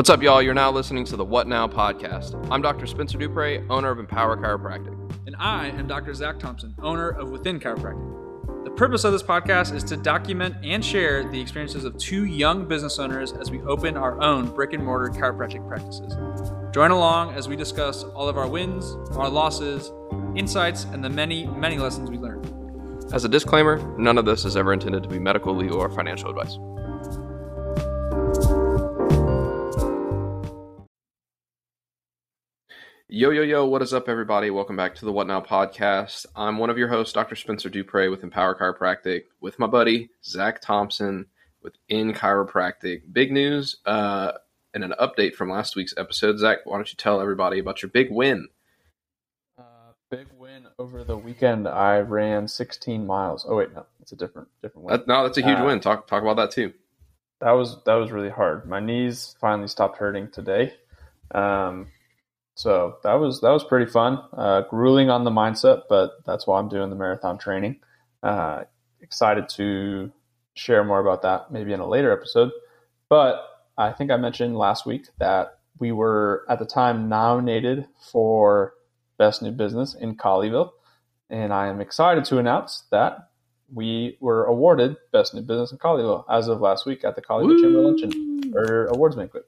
What's up, y'all? You're now listening to the What Now podcast. I'm Dr. Spencer Dupre, owner of Empower Chiropractic. And I am Dr. Zach Thompson, owner of Within Chiropractic. The purpose of this podcast is to document and share the experiences of two young business owners as we open our own brick and mortar chiropractic practices. Join along as we discuss all of our wins, our losses, insights, and the many, many lessons we learned. As a disclaimer, none of this is ever intended to be medical, legal, or financial advice. Yo, yo, yo, what is up, everybody? Welcome back to the What Now podcast. I'm one of your hosts, Dr. Spencer Dupre with Empower Chiropractic, with my buddy, Zach Thompson with In Chiropractic. Big news uh, and an update from last week's episode. Zach, why don't you tell everybody about your big win? Uh, big win over the weekend. I ran 16 miles. Oh wait, no, it's a different different win. That, no, that's a huge Uh, win. Talk talk about that too. That was that was really hard. My knees finally stopped hurting today. Um, so that was that was pretty fun. Uh, grueling on the mindset, but that's why I'm doing the marathon training. Uh, excited to share more about that maybe in a later episode. But I think I mentioned last week that we were at the time nominated for Best New Business in Colleyville, and I am excited to announce that we were awarded Best New Business in Colleyville as of last week at the Colleyville Chamber Luncheon or Awards Banquet.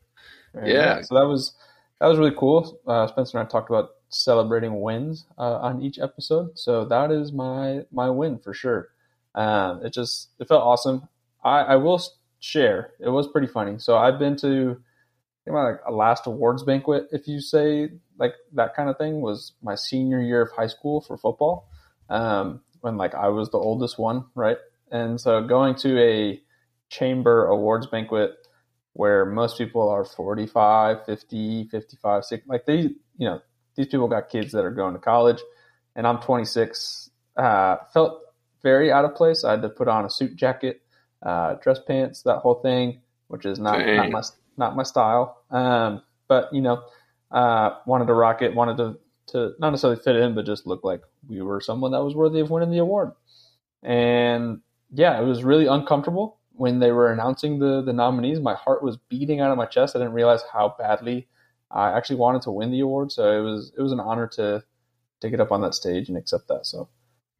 And, Yeah. So that was that was really cool. Uh, Spencer and I talked about celebrating wins uh, on each episode. So that is my my win for sure. Um, it just it felt awesome. I, I will share. It was pretty funny. So I've been to my like a last awards banquet, if you say like that kind of thing, was my senior year of high school for football. Um, when like I was the oldest one, right? And so going to a chamber awards banquet where most people are 45, 50, 55, 60, like they, you know, these people got kids that are going to college and I'm 26, uh, felt very out of place. I had to put on a suit jacket, uh, dress pants, that whole thing, which is not, not my, not my style. Um, but you know, uh, wanted to rock it, wanted to, to not necessarily fit in, but just look like we were someone that was worthy of winning the award. And yeah, it was really uncomfortable when they were announcing the the nominees. My heart was beating out of my chest. I didn't realize how badly I actually wanted to win the award. So it was it was an honor to to get up on that stage and accept that. So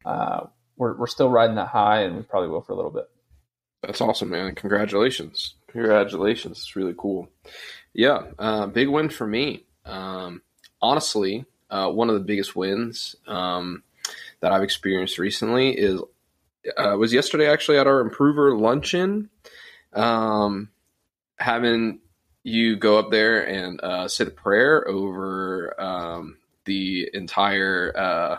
uh, we're we're still riding that high, and we probably will for a little bit. That's awesome, man. Congratulations. Congratulations. It's really cool. Yeah, uh, big win for me. Um, honestly, uh, one of the biggest wins um, that I've experienced recently is uh, was yesterday actually at our improver luncheon. Um, having you go up there and uh, say the prayer over um, the entire uh,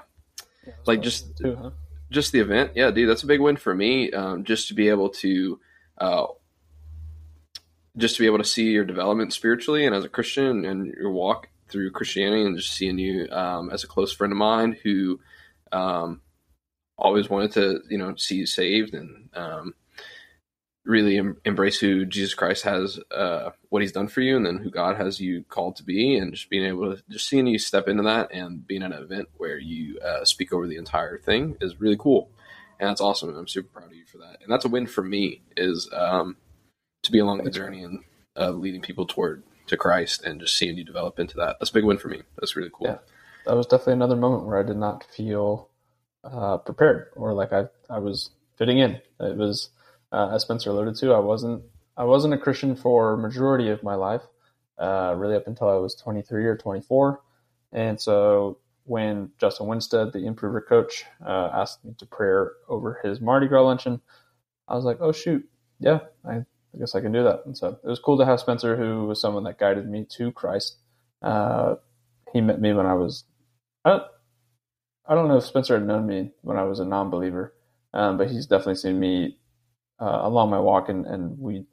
Like, just- Too, huh? just the event. Yeah, dude, that's a big win for me. Um, just to be able to, uh, just to be able to see your development spiritually and as a Christian and your walk through Christianity and just seeing you um, as a close friend of mine who um, always wanted to, you know, see you saved and um, really em- embrace who Jesus Christ has, uh, what He's done for you, and then who God has you called to be, and just being able to just seeing you step into that and being at an event where you uh, speak over the entire thing is really cool, and that's awesome. And I'm super proud of you for that, and that's a win for me is um, to be along the journey and uh, leading people toward to Christ and just seeing you develop into that. That's a big win for me. That's really cool. Yeah. That was definitely another moment where I did not feel uh, prepared or like I I was fitting in. It was uh, as Spencer alluded to. I wasn't I wasn't a Christian for majority of my life, uh, really up until I was 23 or 24. And so when Justin Winstead, the improver coach, uh, asked me to prayer over his Mardi Gras luncheon, I was like, oh shoot, yeah, I, I guess I can do that. And so it was cool to have Spencer, who was someone that guided me to Christ. Uh, he met me when I was, I don't, I don't know if Spencer had known me when I was a non-believer, um, but he's definitely seen me uh, along my walk, and, and we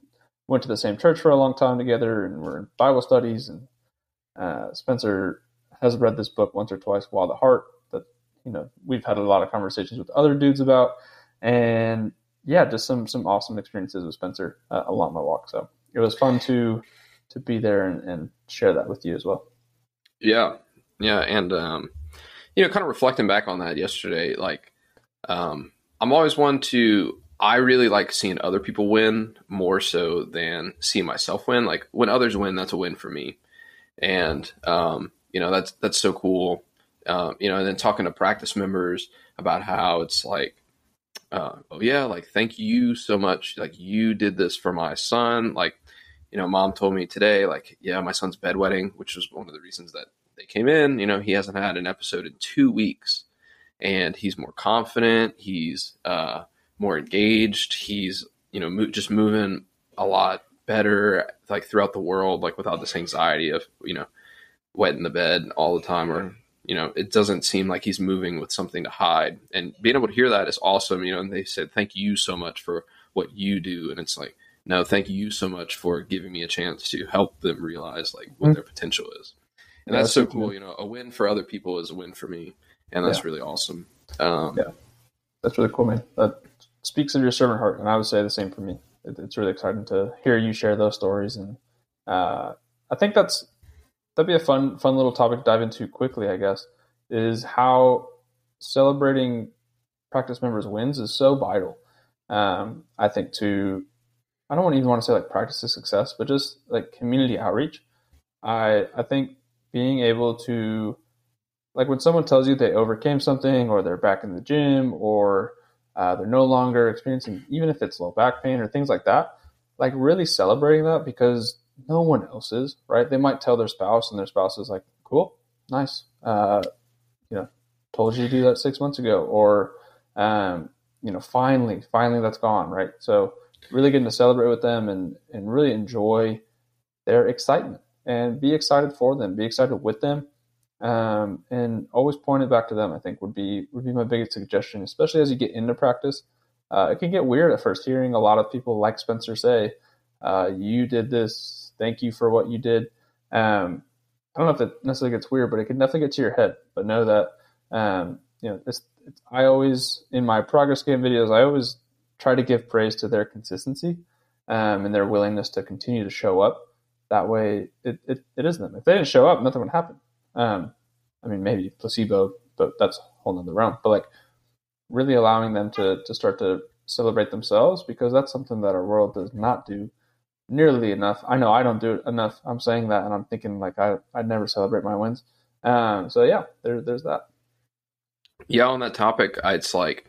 went to the same church for a long time together, and we're in Bible studies. And uh, Spencer has read this book once or twice, Wild at Heart, that you know we've had a lot of conversations with other dudes about, and yeah, just some some awesome experiences with Spencer uh, along my walk. So it was fun to to be there and, and share that with you as well. Yeah, yeah, and um, you know, kind of reflecting back on that yesterday, like um, I'm always one to I really like seeing other people win more so than seeing myself win. Like when others win, that's a win for me, and um, you know that's that's so cool. Um, you know, and then talking to practice members about how it's like, uh, oh yeah, like thank you so much. Like you did this for my son. Like, you know, mom told me today, like, yeah, my son's bedwetting, which was one of the reasons that they came in. You know, he hasn't had an episode in two weeks, and he's more confident. He's uh, more engaged. He's you know mo- just moving a lot better, like throughout the world, like without this anxiety of you know wet in the bed all the time or you know it doesn't seem like he's moving with something to hide and being able to hear that is awesome you know and they said thank you so much for what you do and it's like no thank you so much for giving me a chance to help them realize like what mm-hmm. their potential is and that's, that's so cool you know a win for other people is a win for me and that's yeah. really awesome um, yeah that's really cool man that speaks of your servant heart and i would say the same for me it, it's really exciting to hear you share those stories and uh, i think that's that'd be a fun fun little topic to dive into quickly, I guess, is how celebrating practice members' wins is so vital. Um, I think to I don't even want to say like practice to success, but just like community outreach. I I think being able to like when someone tells you they overcame something or they're back in the gym or uh, they're no longer experiencing even if it's low back pain or things like that like really celebrating that because no one else is, right? They might tell their spouse, and their spouse is like, "Cool, nice, uh, you know, told you to do that six months ago," or, um, you know, finally, finally, that's gone, right? So, really getting to celebrate with them and and really enjoy their excitement and be excited for them, be excited with them, um, and always point it back to them. I think would be would be my biggest suggestion, especially as you get into practice. Uh, it can get weird at first hearing a lot of people like Spencer say, uh, "You did this thank you for what you did. Um, I don't know if that necessarily gets weird, but it can definitely get to your head. But know that um, you know it's, it's, I always in my progress game videos I always try to give praise to their consistency um, and their willingness to continue to show up. That way, it, it, it is them. If they didn't show up, nothing would happen. Um, I mean, maybe placebo, but that's a whole nother realm. But like really allowing them to to start to celebrate themselves because that's something that our world does not do nearly enough. I know I don't do it enough. I'm saying that, and I'm thinking like I I'd never celebrate my wins. Um, so yeah, there, there's that. Yeah, on that topic, it's like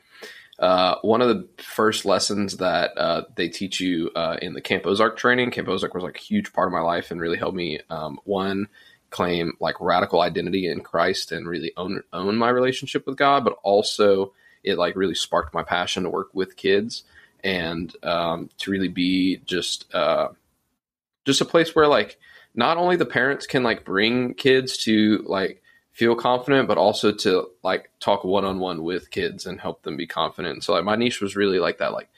uh, one of the first lessons that uh, they teach you uh, in the Camp Ozark training. Camp Ozark was like a huge part of my life and really helped me um, one claim like radical identity in Christ and really own own my relationship with God, but also it like really sparked my passion to work with kids and um, to really be just uh, just a place where like not only the parents can like bring kids to like feel confident but also to like talk one-on-one with kids and help them be confident so like my niche was really like that like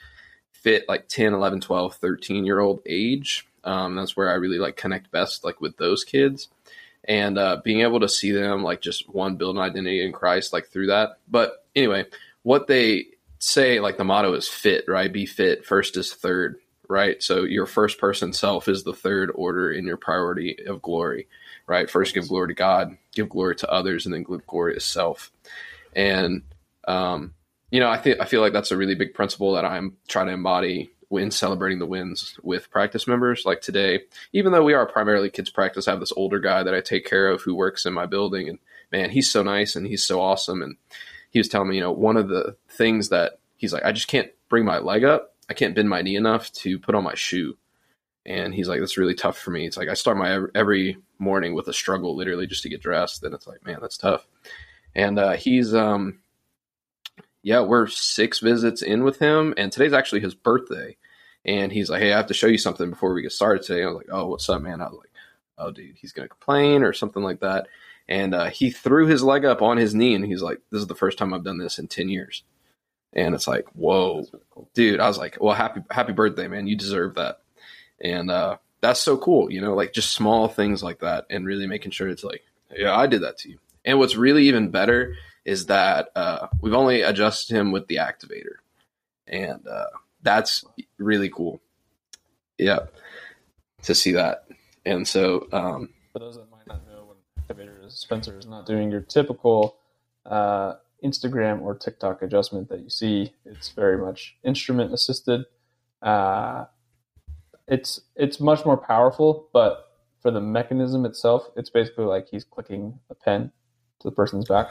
fit like 10 11 12 13 year old age um, that's where i really like connect best like with those kids and uh, being able to see them like just one build an identity in christ like through that but anyway what they say like the motto is fit, right? Be fit. First is third, right? So your first person self is the third order in your priority of glory, right? First give glory to God, give glory to others, and then give glory to self. And um, you know, I think I feel like that's a really big principle that I'm trying to embody when celebrating the wins with practice members. Like today, even though we are primarily kids practice, I have this older guy that I take care of who works in my building, and man, he's so nice and he's so awesome and he was telling me, you know, one of the things that he's like, I just can't bring my leg up. I can't bend my knee enough to put on my shoe. And he's like, that's really tough for me. It's like I start my every morning with a struggle, literally just to get dressed. then it's like, man, that's tough. And uh, he's, um, yeah, we're six visits in with him, and today's actually his birthday. And he's like, hey, I have to show you something before we get started today. I was like, oh, what's up, man? I was like, oh, dude, he's gonna complain or something like that and uh, he threw his leg up on his knee and he's like this is the first time i've done this in 10 years and it's like whoa dude i was like well happy happy birthday man you deserve that and uh, that's so cool you know like just small things like that and really making sure it's like yeah i did that to you. And what's really even better is that uh, we've only adjusted him with the activator. And uh, that's really cool. Yeah to see that. And so um, for those that might not know activator is Spencer is not doing your typical uh, Instagram or TikTok adjustment that you see. It's very much instrument assisted. Uh, it's it's much more powerful, but for the mechanism itself, it's basically like he's clicking a pen to the person's back,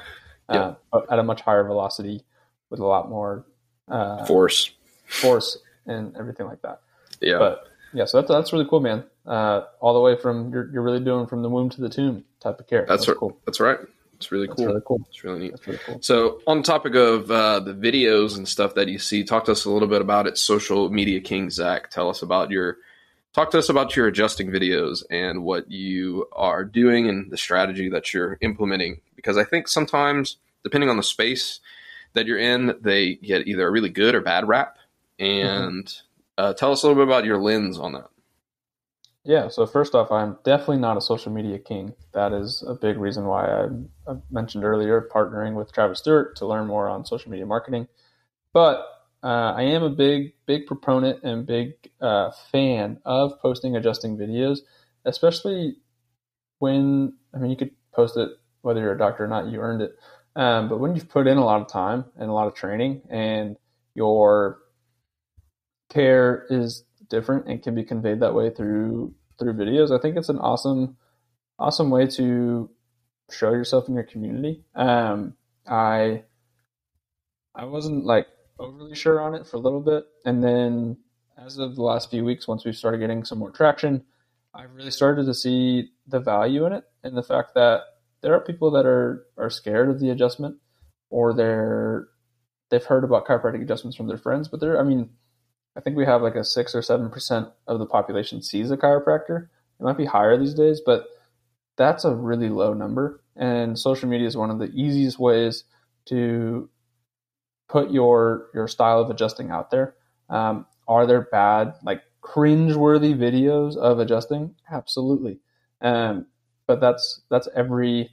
uh, but at a much higher velocity with a lot more uh, Force. force and everything like that. Yeah. But yeah, so that's that's really cool, man. Uh, all the way from you're you're really doing from the womb to the tomb type of care. That's, right. cool. That's right. It's really That's cool. really cool. It's really neat. That's really cool. So, on topic of uh, the videos and stuff that you see, talk to us a little bit about it. Social media king Zach, tell us about your talk to us about your adjusting videos and what you are doing and the strategy that you're implementing. Because I think sometimes, depending on the space that you're in, they get either a really good or bad rap. And uh, tell us a little bit about your lens on that. Yeah. So first off, I'm definitely not a social media king. That is a big reason why I, I mentioned earlier partnering with Travis Stewart to learn more on social media marketing. But uh, I am a big, big proponent and big uh, fan of posting adjusting videos, especially when I mean you could post it whether you're a doctor or not, you earned it. Um, but when you've put in a lot of time and a lot of training, and your care is different and can be conveyed that way through through videos, I think it's an awesome, awesome way to show yourself in your community. Um, I I wasn't like overly sure on it for a little bit, and then as of the last few weeks, once we've started getting some more traction, I've really started to see the value in it and the fact that there are people that are are scared of the adjustment or they're they've heard about chiropractic adjustments from their friends, but they're I mean, I think we have like a six or seven percent of the population sees a chiropractor. It might be higher these days, but that's a really low number. And social media is one of the easiest ways to put your your style of adjusting out there. Um, are there bad, like cringe-worthy videos of adjusting? Absolutely. Um, but that's that's every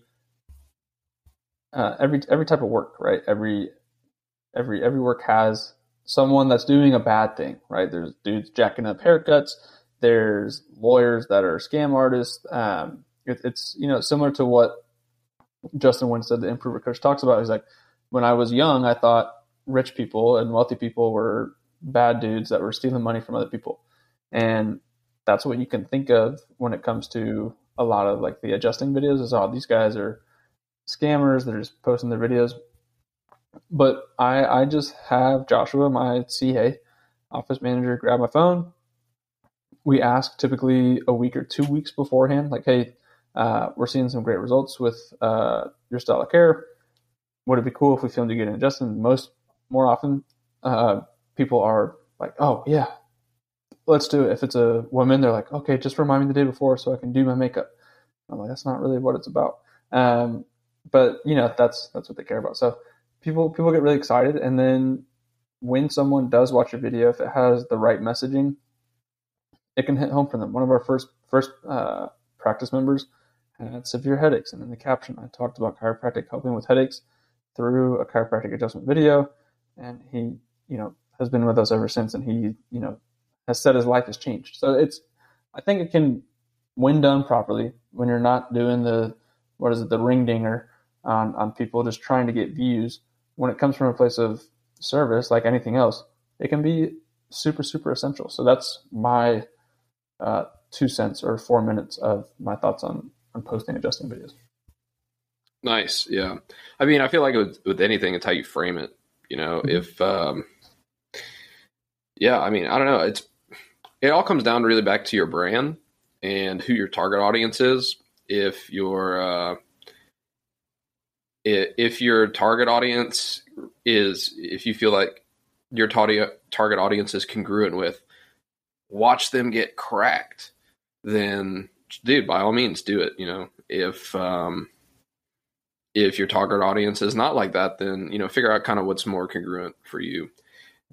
uh, every every type of work, right? Every every every work has someone that's doing a bad thing, right? There's dudes jacking up haircuts. There's lawyers that are scam artists. Um, it, it's you know similar to what Justin Winstead, the improver coach, talks about. He's like, when I was young, I thought rich people and wealthy people were bad dudes that were stealing money from other people, and that's what you can think of when it comes to a lot of like the adjusting videos. Is all oh, these guys are scammers. They're just posting their videos. But I, I just have Joshua, my CA office manager, grab my phone. We ask typically a week or two weeks beforehand, like, hey, uh, we're seeing some great results with uh, your style of care. Would it be cool if we filmed you getting adjusted? Most more often, uh, people are like, "Oh yeah, let's do it." If it's a woman, they're like, "Okay, just remind me the day before so I can do my makeup." I'm like, "That's not really what it's about." Um, but you know, that's that's what they care about. So people people get really excited, and then when someone does watch a video, if it has the right messaging, it can hit home for them. One of our first first uh, practice members had severe headaches, and in the caption, I talked about chiropractic helping with headaches through a chiropractic adjustment video, and he, you know, has been with us ever since, and he, you know, has said his life has changed. So it's, I think it can, when done properly, when you're not doing the, what is it, the ring dinger on on people just trying to get views, when it comes from a place of service, like anything else, it can be super super essential. So that's my uh, two cents or four minutes of my thoughts on on posting adjusting videos. Nice. Yeah. I mean, I feel like with, with anything, it's how you frame it. You know, mm-hmm. if, um, yeah, I mean, I don't know. It's, it all comes down really back to your brand and who your target audience is. If your, uh, if your target audience is, if you feel like your target audience is congruent with, watch them get cracked, then dude, by all means, do it. You know, if um, if your target audience is not like that, then you know figure out kind of what's more congruent for you.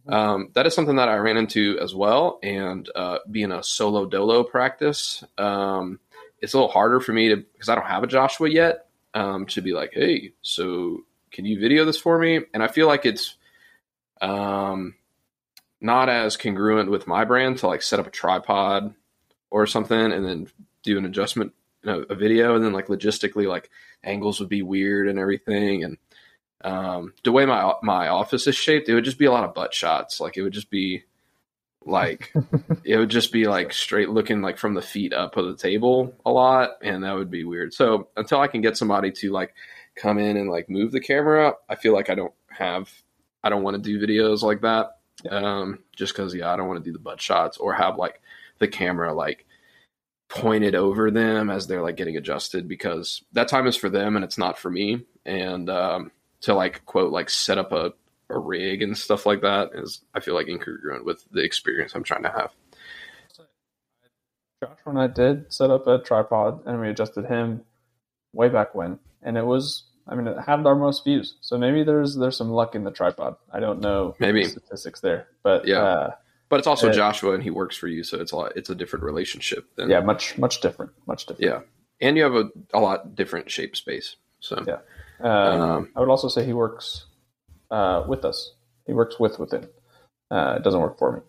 Mm-hmm. Um, that is something that I ran into as well, and uh, being a solo dolo practice, um, it's a little harder for me to because I don't have a Joshua yet um, to be like, hey, so can you video this for me? And I feel like it's um, not as congruent with my brand to like set up a tripod or something and then do an adjustment, you know, a video, and then like logistically, like angles would be weird and everything. And um, the way my my office is shaped, it would just be a lot of butt shots. Like it would just be like it would just be like straight looking like from the feet up of the table a lot, and that would be weird. So until I can get somebody to like come in and like move the camera, I feel like I don't have I don't want to do videos like that. Um, just because yeah, I don't want to do the butt shots or have like the camera like pointed over them as they're like getting adjusted because that time is for them and it's not for me. And um, to like quote like set up a, a rig and stuff like that is I feel like incongruent with the experience I'm trying to have. Josh and I did set up a tripod and we adjusted him way back when, and it was I mean it had our most views. So maybe there's there's some luck in the tripod. I don't know Maybe. the statistics there, but Yeah. uh, But it's also Uh, Joshua and he works for you, so it's a lot, it's a different relationship than yeah, much much different, much different. yeah. And you have a, a lot different shape space. So Yeah. Um, Um, I would also say he works uh, with us. He works with within. Uh, it doesn't work for me.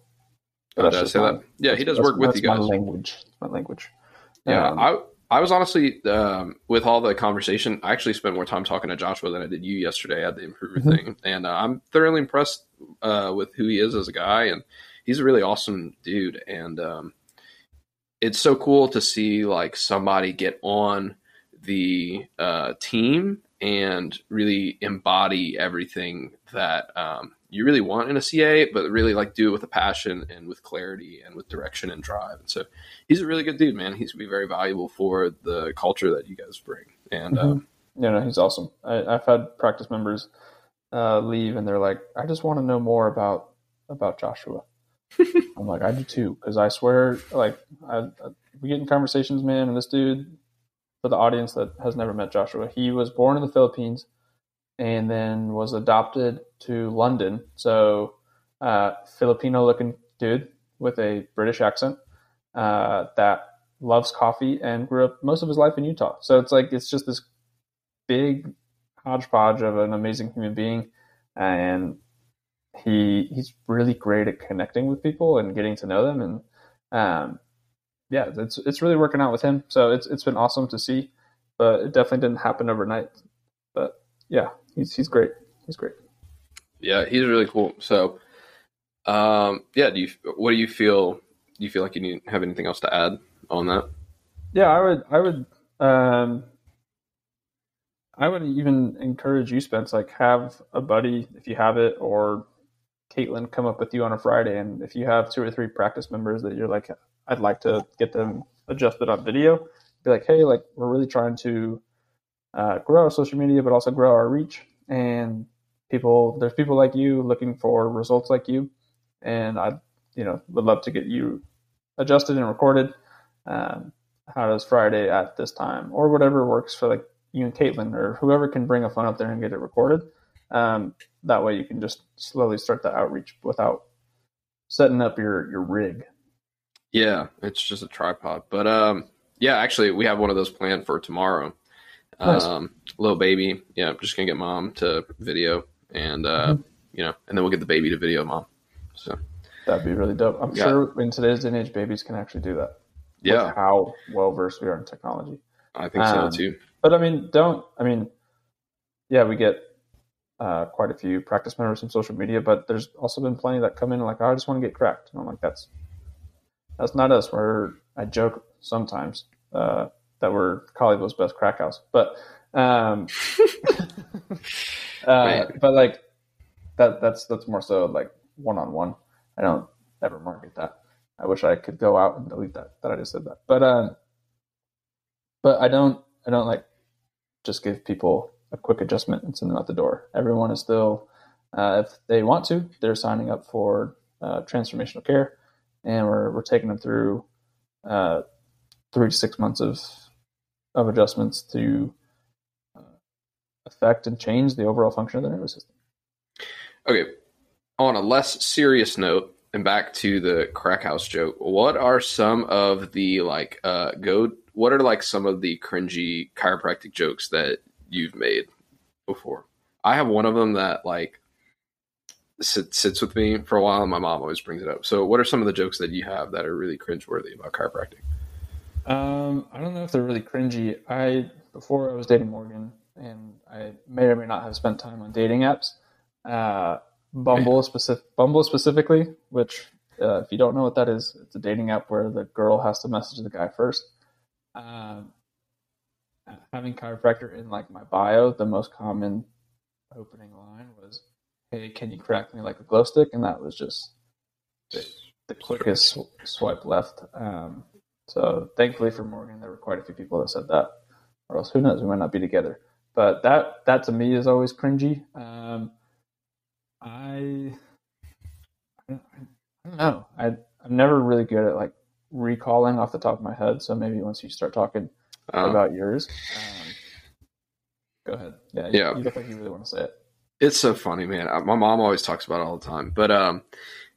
But Oh, did I say my- that? Yeah, he does work with you My guys. language. It's my language. Yeah, Um, I I was honestly um, with all the conversation. I actually spent more time talking to Joshua than I did you yesterday at the improver Mhm. thing, and uh, I'm thoroughly impressed uh, with who he is as a guy, and he's a really awesome dude. And um, it's so cool to see like somebody get on the uh, team and really embody everything that um, you really want in a CA, but really like do it with a passion and with clarity and with direction and drive. And so he's a really good dude, man. He's gonna be very valuable for the culture that you guys bring. And Mhm. Yeah, no, he's awesome. I, I've had practice members uh, leave, and they're like, "I just want to know more about about Joshua." I'm like, "I do too," because I swear, like, I, I, we get in conversations, man, and this dude, for the audience that has never met Joshua, he was born in the Philippines, and then was adopted to London. So, uh, Filipino-looking dude with a British accent uh, that loves coffee and grew up most of his life in Utah. So it's like it's just this big hodgepodge of an amazing human being, and he he's really great at connecting with people and getting to know them, and um, yeah, it's it's really working out with him. So it's it's been awesome to see, but it definitely didn't happen overnight. But yeah, he's he's great. He's great. yeah, he's really cool. So, um, yeah, do you what do you feel? Do you feel like you need have anything else to add on that? Yeah, I would I would um I would even encourage you, Spence, like have a buddy if you have it or Caitlin come up with you on a Friday and if you have two or three practice members that you're like I'd like to get them adjusted on video, be like, hey, like we're really trying to uh, grow our social media but also grow our reach and people there's people like you looking for results like you and I you know would love to get you adjusted and recorded. Um, how does Friday at this time or whatever works for like you and Caitlin or whoever can bring a phone up there and get it recorded. Um, that way you can just slowly start the outreach without setting up your your rig. Yeah, it's just a tripod. But um, yeah, actually, we have one of those planned for tomorrow. Nice. Um, little baby. Yeah, I'm just gonna get mom to video, and uh, Mhm. you know, and then we'll get the baby to video mom. So That'd be really dope. I'm Yeah. sure in today's day and age, babies can actually do that. yeah, how well versed we are in technology. I think so Um, too. But I mean, don't. I mean, yeah, we get uh, quite a few practice members from social media, but there's also been plenty that come in like, oh, I just want to get cracked. And I'm like, that's that's not us. We're I joke sometimes uh, that we're Colleyville's best crack house, but um, uh, Right. but like that that's that's more so like one on one. I don't ever market that. I wish I could go out and delete that that I just said that, but um, but I don't I don't like just give people a quick adjustment and send them out the door. Everyone is still, uh, if they want to, they're signing up for uh, transformational care, and we're we're taking them through uh, three to six months of of adjustments to uh, affect and change the overall function of the nervous system. Okay, on a less serious note, and back to the crack house joke. What are some of the like uh go? What are like some of the cringy chiropractic jokes that you've made before? I have one of them that like sit, sits with me for a while, and my mom always brings it up. So, what are some of the jokes that you have that are really cringeworthy about chiropractic? Um, I don't know if they're really cringy. I before I was dating Morgan, and I may or may not have spent time on dating apps. Uh, Bumble specific, Bumble specifically, which uh, if you don't know what that is, it's a dating app where the girl has to message the guy first. Um, having chiropractor in like my bio, the most common opening line was, "Hey, can you crack me like a glow stick?" And that was just the, the quickest sw- swipe left. Um, so thankfully for Morgan, there were quite a few people that said that, or else who knows, we might not be together. But that that to me is always cringy. Um, I, I don't know. I I'm never really good at like recalling off the top of my head. So maybe once you start talking Uh, about yours, um, go ahead. Yeah, you, Yeah. You look like you really want to say it. It's so funny, man. My mom always talks about it all the time. But um,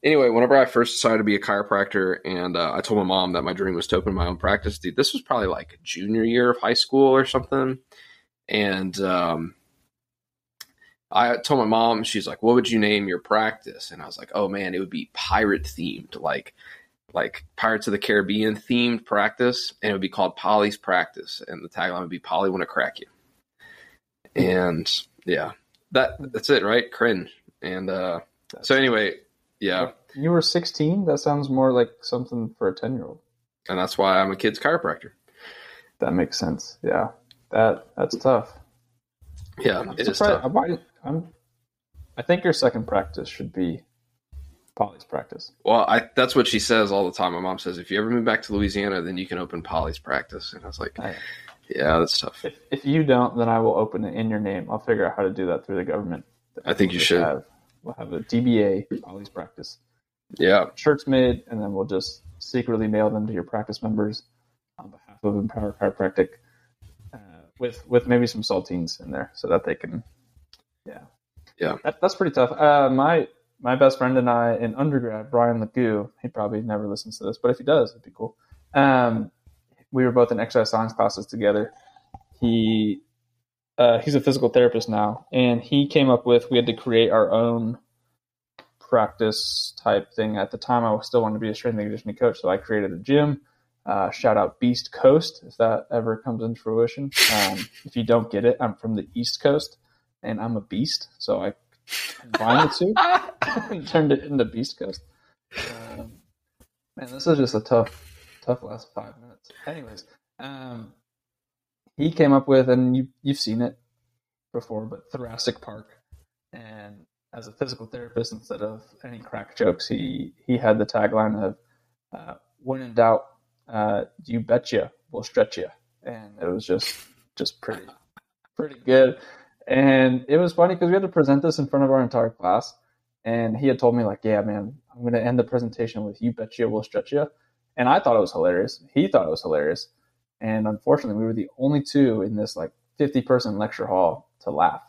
anyway, whenever I first decided to be a chiropractor, and uh, I told my mom that my dream was to open my own practice, dude, this was probably like junior year of high school or something. And um, I told my mom, she's like, "What would you name your practice?" And I was like, "Oh man, it would be pirate themed, like like Pirates of the Caribbean themed practice, and it would be called Polly's Practice, and the tagline would be Polly want to crack you." And yeah, that that's it, right? Cringe. And uh, so anyway, yeah, You were 16. That sounds more like something for a 10 year old. and that's why I'm a kid's chiropractor. That makes sense. Yeah, that that's tough. Yeah, I'm it is tough. I'm, I'm, I think your second practice should be Polly's practice. Well, I that's what she says all the time. My mom says, if you ever move back to Louisiana, then you can open Polly's practice. And I was like, I- yeah, that's tough. If, if you don't, then I will open it in your name. I'll figure out how to do that through the government. I think you should. Have, we'll have a DBA, Polly's practice. Yeah, Shirts made, and then we'll just secretly mail them to your practice members on behalf of Empower Chiropractic, uh, with with maybe some saltines in there so that they can, yeah, Yeah. That, that's pretty tough. Uh, my my best friend and I in undergrad, Brian Legoo, he probably never listens to this, but if he does, it'd be cool. Um, we were both in exercise science classes together. He uh, he's a physical therapist now, and he came up with we had to create our own practice type thing. At the time, I still wanted to be a strength and conditioning coach, so I created a gym. Uh, shout out Beast Coast if that ever comes into fruition. Um, if you don't get it, I'm from the East Coast, and I'm a beast, so I combined the two and turned it into Beast Coast. Um, man, this is just a tough, tough last five minutes. Anyways, um, he came up with, and you you've seen it before, but Thoracic Park, and as a physical therapist, instead of any crack jokes, he he had the tagline of uh, "When in doubt, uh, you betcha, we'll stretch you," and it was just just pretty pretty good. And it was funny because we had to present this in front of our entire class, and he had told me like, "Yeah, man, I'm going to end the presentation with you betcha, we'll stretch you," and I thought it was hilarious. He thought it was hilarious, and unfortunately, we were the only two in this like 50 person lecture hall to laugh,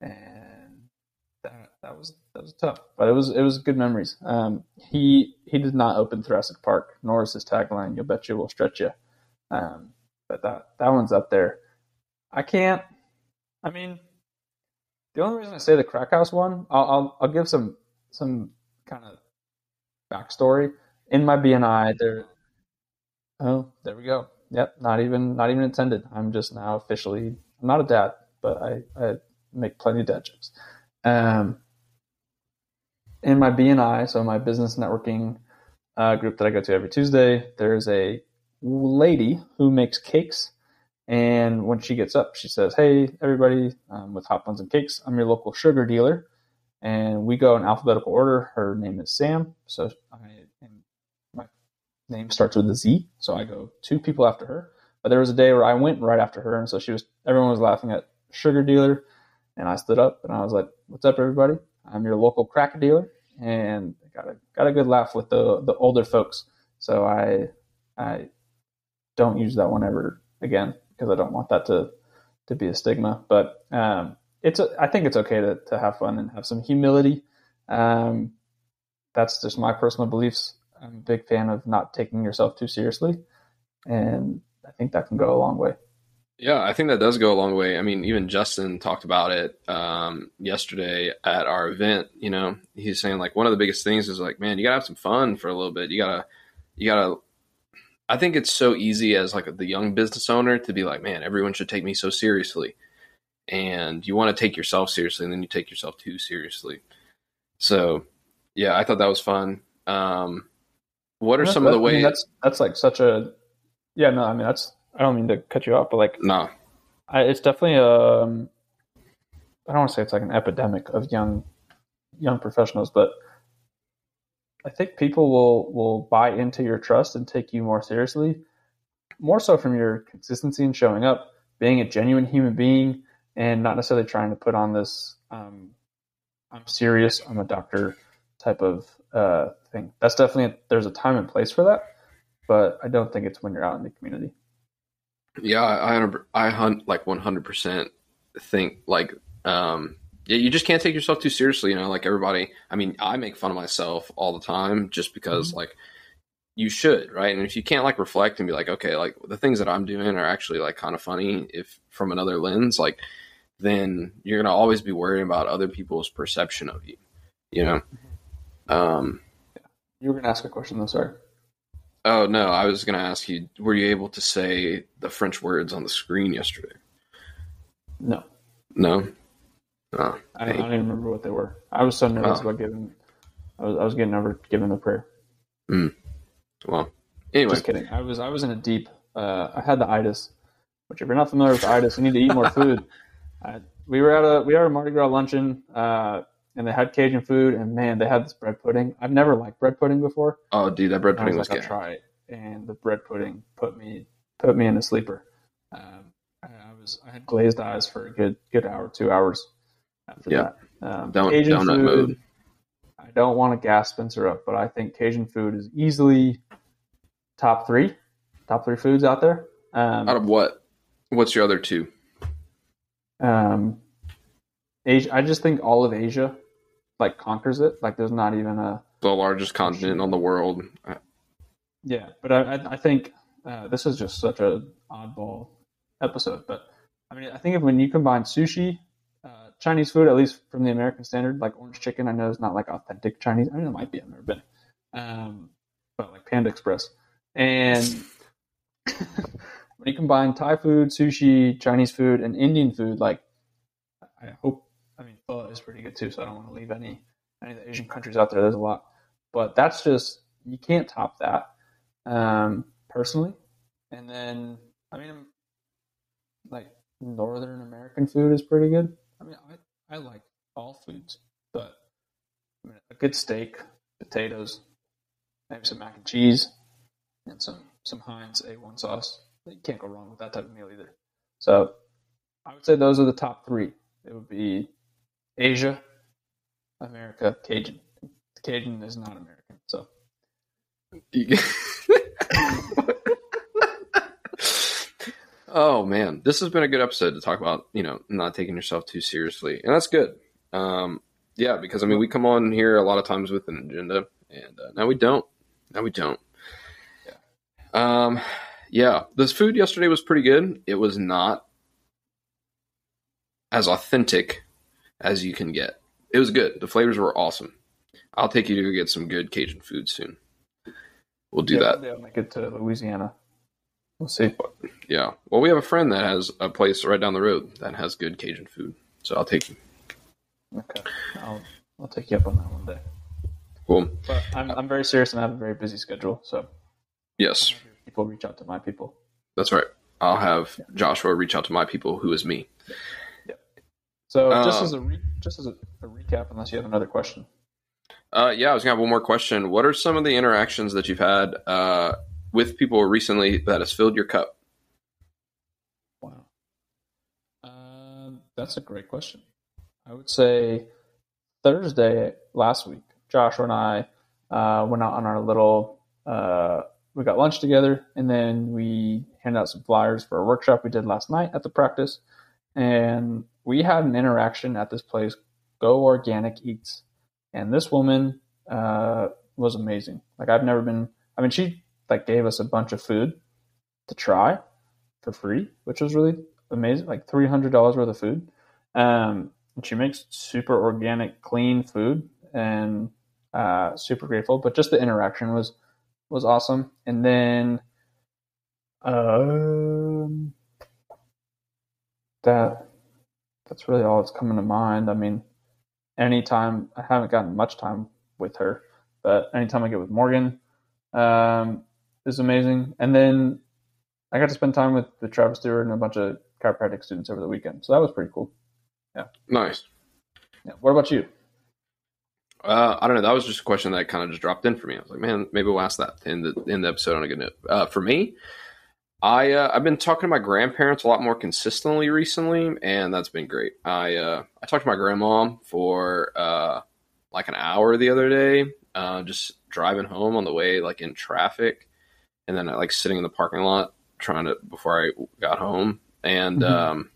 and that that was that was tough, but it was it was good memories. Um, he he did not open Thoracic Park, nor is his tagline "You'll bet you will stretch you," um, but that that one's up there. I can't. I mean, the only reason I say the Crack House one, I'll I'll, I'll give some some kind of backstory in my BNI. There, oh, there we go. Yep, not even not even intended. I'm just now officially. I'm not a dad, but I, I make plenty of dad jokes. Um, in my BNI, so my business networking uh, group that I go to every Tuesday, there's a lady who makes cakes. And when she gets up, she says, Hey, everybody, um, with Hot Buns and Cakes, I'm your local sugar dealer. And we go in alphabetical order. Her name is Sam. So I, name starts with a Z. So I go two people after her. But there was a day where I went right after her. And so she was, everyone was laughing at sugar dealer. And I stood up and I was like, What's up, everybody? I'm your local crack dealer. And got a, got a good laugh with the, the older folks. So I, I don't use that one ever again because I don't want that to to be a stigma. But um, it's I think it's okay to to have fun and have some humility. Um, that's just my personal beliefs. I'm a big fan of not taking yourself too seriously, and I think that can go a long way. Yeah, I think that does go a long way. I mean, even Justin talked about it um, yesterday at our event. You know, he's saying like one of the biggest things is like, man, you gotta have some fun for a little bit. You gotta, you gotta. I think it's so easy as like the young business owner to be like, man, everyone should take me so seriously, and you want to take yourself seriously, and then you take yourself too seriously. So, yeah, I thought that was fun. Um, what are That- some of the that- I mean, ways? that's that's like such a yeah no I mean that's I don't mean to cut you off but like no, I, it's definitely um I don't want to say it's like an epidemic of young young professionals but I think people will will buy into your trust and take you more seriously more so from your consistency in showing up being a genuine human being and not necessarily trying to put on this um, I'm serious I'm a doctor type of uh, thing that's definitely there's a time and place for that but I don't think it's when you're out in the community Yeah, I I, hunt like one hundred percent think like um yeah, you just can't take yourself too seriously, you know, like everybody I mean, I make fun of myself all the time just because like you should, right? And if you can't like reflect and be like, okay, like the things that I'm doing are actually like kind of funny if from another lens, like then you're gonna always be worrying about other people's perception of you. You know? Um you were gonna ask a question though sorry oh no, I was gonna ask you, were you able to say the French words on the screen yesterday? no No? Oh, I, I don't even remember what they were. I was so nervous Oh. about giving. I was I was getting over giving the prayer. Mm. Well, anyway, Just kidding. I was I was in a deep. Uh, I had the itis, which if you're not familiar with itis, you need to eat more food. I, we were at a we at a Mardi Gras luncheon, uh, and they had Cajun food, and man, they had this bread pudding. I've never liked bread pudding before. oh, dude, that bread And I was pudding was like, I'll good. try it, and the bread pudding put me put me in a sleeper. Um, I, I was I had glazed eyes for a good good hour, two hours after Yeah. that. Um, Don- Cajun donut food, mode. I don't want to gas Spencer up, but I think Cajun food is easily top three, top three foods out there. Um, Out of what? What's your other two? um, Asia, I just think all of Asia like conquers it. Like there's not even a The largest continent on the world. Uh, Yeah, but I, I, I think uh, this is just such a oddball episode. But I mean, I think if when you combine sushi, uh, Chinese food, at least from the American standard, like orange chicken, I know is not like authentic Chinese. I mean, it might be. I've never been, um, but like Panda Express, and when you combine Thai food, sushi, Chinese food, and Indian food, like I hope. I mean, pho is pretty good too. So I don't want to leave any any of the Asian countries out there. There's a lot, but that's just you can't top that um, personally. And then, I mean, like Northern American food is pretty good. I mean, I, I like all foods, but I mean, a good steak, potatoes, maybe some mac and cheese, and some some Heinz A1 sauce. You can't go wrong with that type of meal either. So, I would say those are the top three. It would be Asia, America, Cajun. Cajun is not American, so oh man, this has been a good episode to talk about. You know, not taking yourself too seriously, and that's good. Um, yeah, because I mean, we come on here a lot of times with an agenda, and uh, now we don't. Now we don't. Um, yeah, this food yesterday was pretty good. It was not as authentic as you can get. It was good. The flavors were awesome. I'll take you to get some good Cajun food soon. We'll do yeah, that. They'll make it to Louisiana. We'll see. Yeah. Well, we have a friend that has a place right down the road that has good Cajun food. So I'll take you. Okay, I'll I'll take you up on that one day. Cool. But I'm I'm very serious and I have a very busy schedule, so Yes, people reach out to my people. that's right. I'll have Joshua reach out to my people, who is me. So just Uh, as a re- just as a, a recap, unless you have another question. Uh, yeah, I was gonna have one more question. What are some of the interactions that you've had uh, with people recently that has filled your cup? Wow, um, that's a great question. I would say Thursday last week, Joshua and I uh, went out on our little. Uh, we got lunch together, and then we handed out some flyers for a workshop we did last night at the practice, and we had an interaction at this place, Go Organic Eats, and this woman uh, was amazing. Like I've never been. I mean, she like gave us a bunch of food to try for free, which was really amazing. Like three hundred dollars worth of food. Um, and she makes super organic, clean food, and uh, super grateful. But just the interaction was was awesome. And then, um, that that's really all that's coming to mind. I mean, anytime I haven't gotten much time with her, but anytime I get with Morgan, um, is amazing. And then I got to spend time with, the Travis Stewart and a bunch of chiropractic students over the weekend, so that was pretty cool. Yeah, nice. Yeah. What about you? Uh, I don't know. That was just a question that kind of just dropped in for me. I was like, man, maybe we'll ask that in the in the episode on a good note. Uh, for me, I uh, I've been talking to my grandparents a lot more consistently recently, and that's been great. I uh, I talked to my grandma for uh, like an hour the other day, uh, just driving home on the way, like in traffic, and then like sitting in the parking lot trying to before I got home, and mm-hmm. um,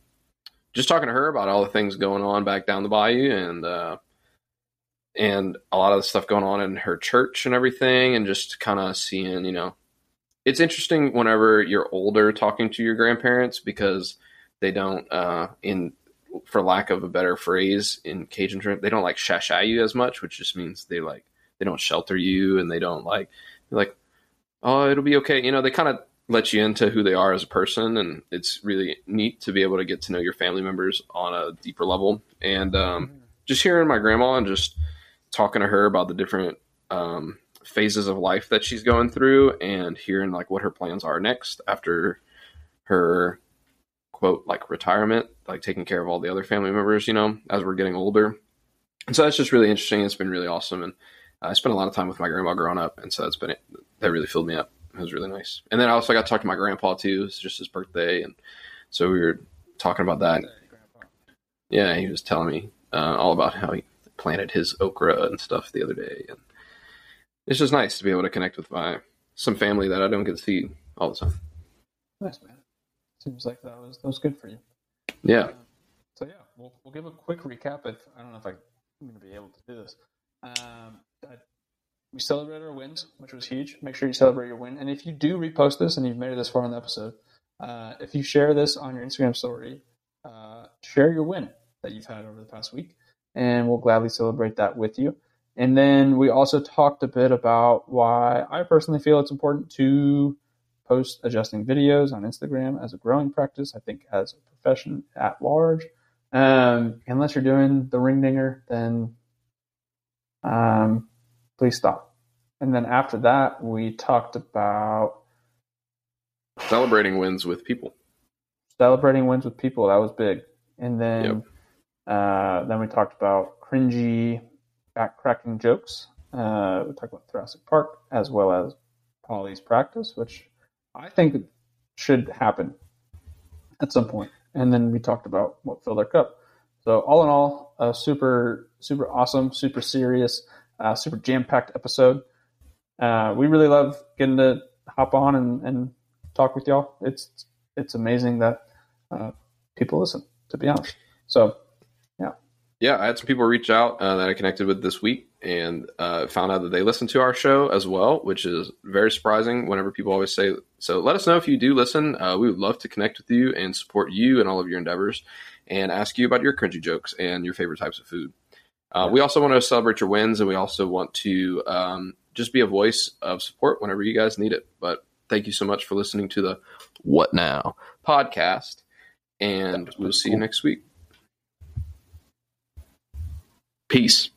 just talking to her about all the things going on back down the bayou, and uh, and a lot of the stuff going on in her church and everything, and just kind of seeing, you know, it's interesting whenever you're older talking to your grandparents because they don't, uh, in for lack of a better phrase in Cajun, they don't like shasha you as much, which just means they like they don't shelter you and they don't like like oh it'll be okay. You know, they kind of let you into who they are as a person, and it's really neat to be able to get to know your family members on a deeper level. And um, mm-hmm. just hearing my grandma and just talking to her about the different um, phases of life that she's going through and hearing like what her plans are next after her quote like retirement like taking care of all the other family members you know as we're getting older. And so that's just really interesting. It's been really awesome. And i spent a lot of time with my grandma growing up. And so that's been that really filled me up. It was really nice. And then i also got to talk to my grandpa too. It was just his birthday. And so we were talking about that. Yeah he was telling me uh, all about how he planted his okra and stuff the other day, and it's just nice to be able to connect with my some family that I don't get to see all the time. Nice man. Seems like that was that was good for you. Yeah. Uh, so yeah, we'll we'll give a quick recap. If I don't know if I'm going to be able to do this. Um, I, we celebrated our wins, which was huge. Make sure you celebrate your win. And if you do repost this and you've made it this far in the episode, uh, if you share this on your Instagram story, uh, share your win that you've had over the past week and we'll gladly celebrate that with you. And then we also talked a bit about why I personally feel it's important to post adjusting videos on Instagram as a growing practice. I think as a profession at large, um, unless you're doing the ring dinger, then um, please stop. And then after that, we talked about celebrating wins with people. Celebrating wins with people. That was big. And then yep. Uh, then we talked about cringy, backcracking jokes. Uh, we talked about Thoracic Park as well as Polly's practice, which I think should happen at some point. And then we talked about what filled our cup. So all in all, a super, super awesome, super serious, uh, super jam-packed episode. Uh, we really love getting to hop on and, and talk with y'all. It's it's amazing that uh, people listen. To be honest, so yeah, I had some people reach out uh, that I connected with this week and uh, found out that they listen to our show as well, which is very surprising whenever people always say. So let us know if you do listen. Uh, we would love to connect with you and support you and all of your endeavors and ask you about your cringy jokes and your favorite types of food. Uh, we also want to celebrate your wins and we also want to um, just be a voice of support whenever you guys need it. But thank you so much for listening to the What Now podcast. And we'll see cool. you next week. Peace.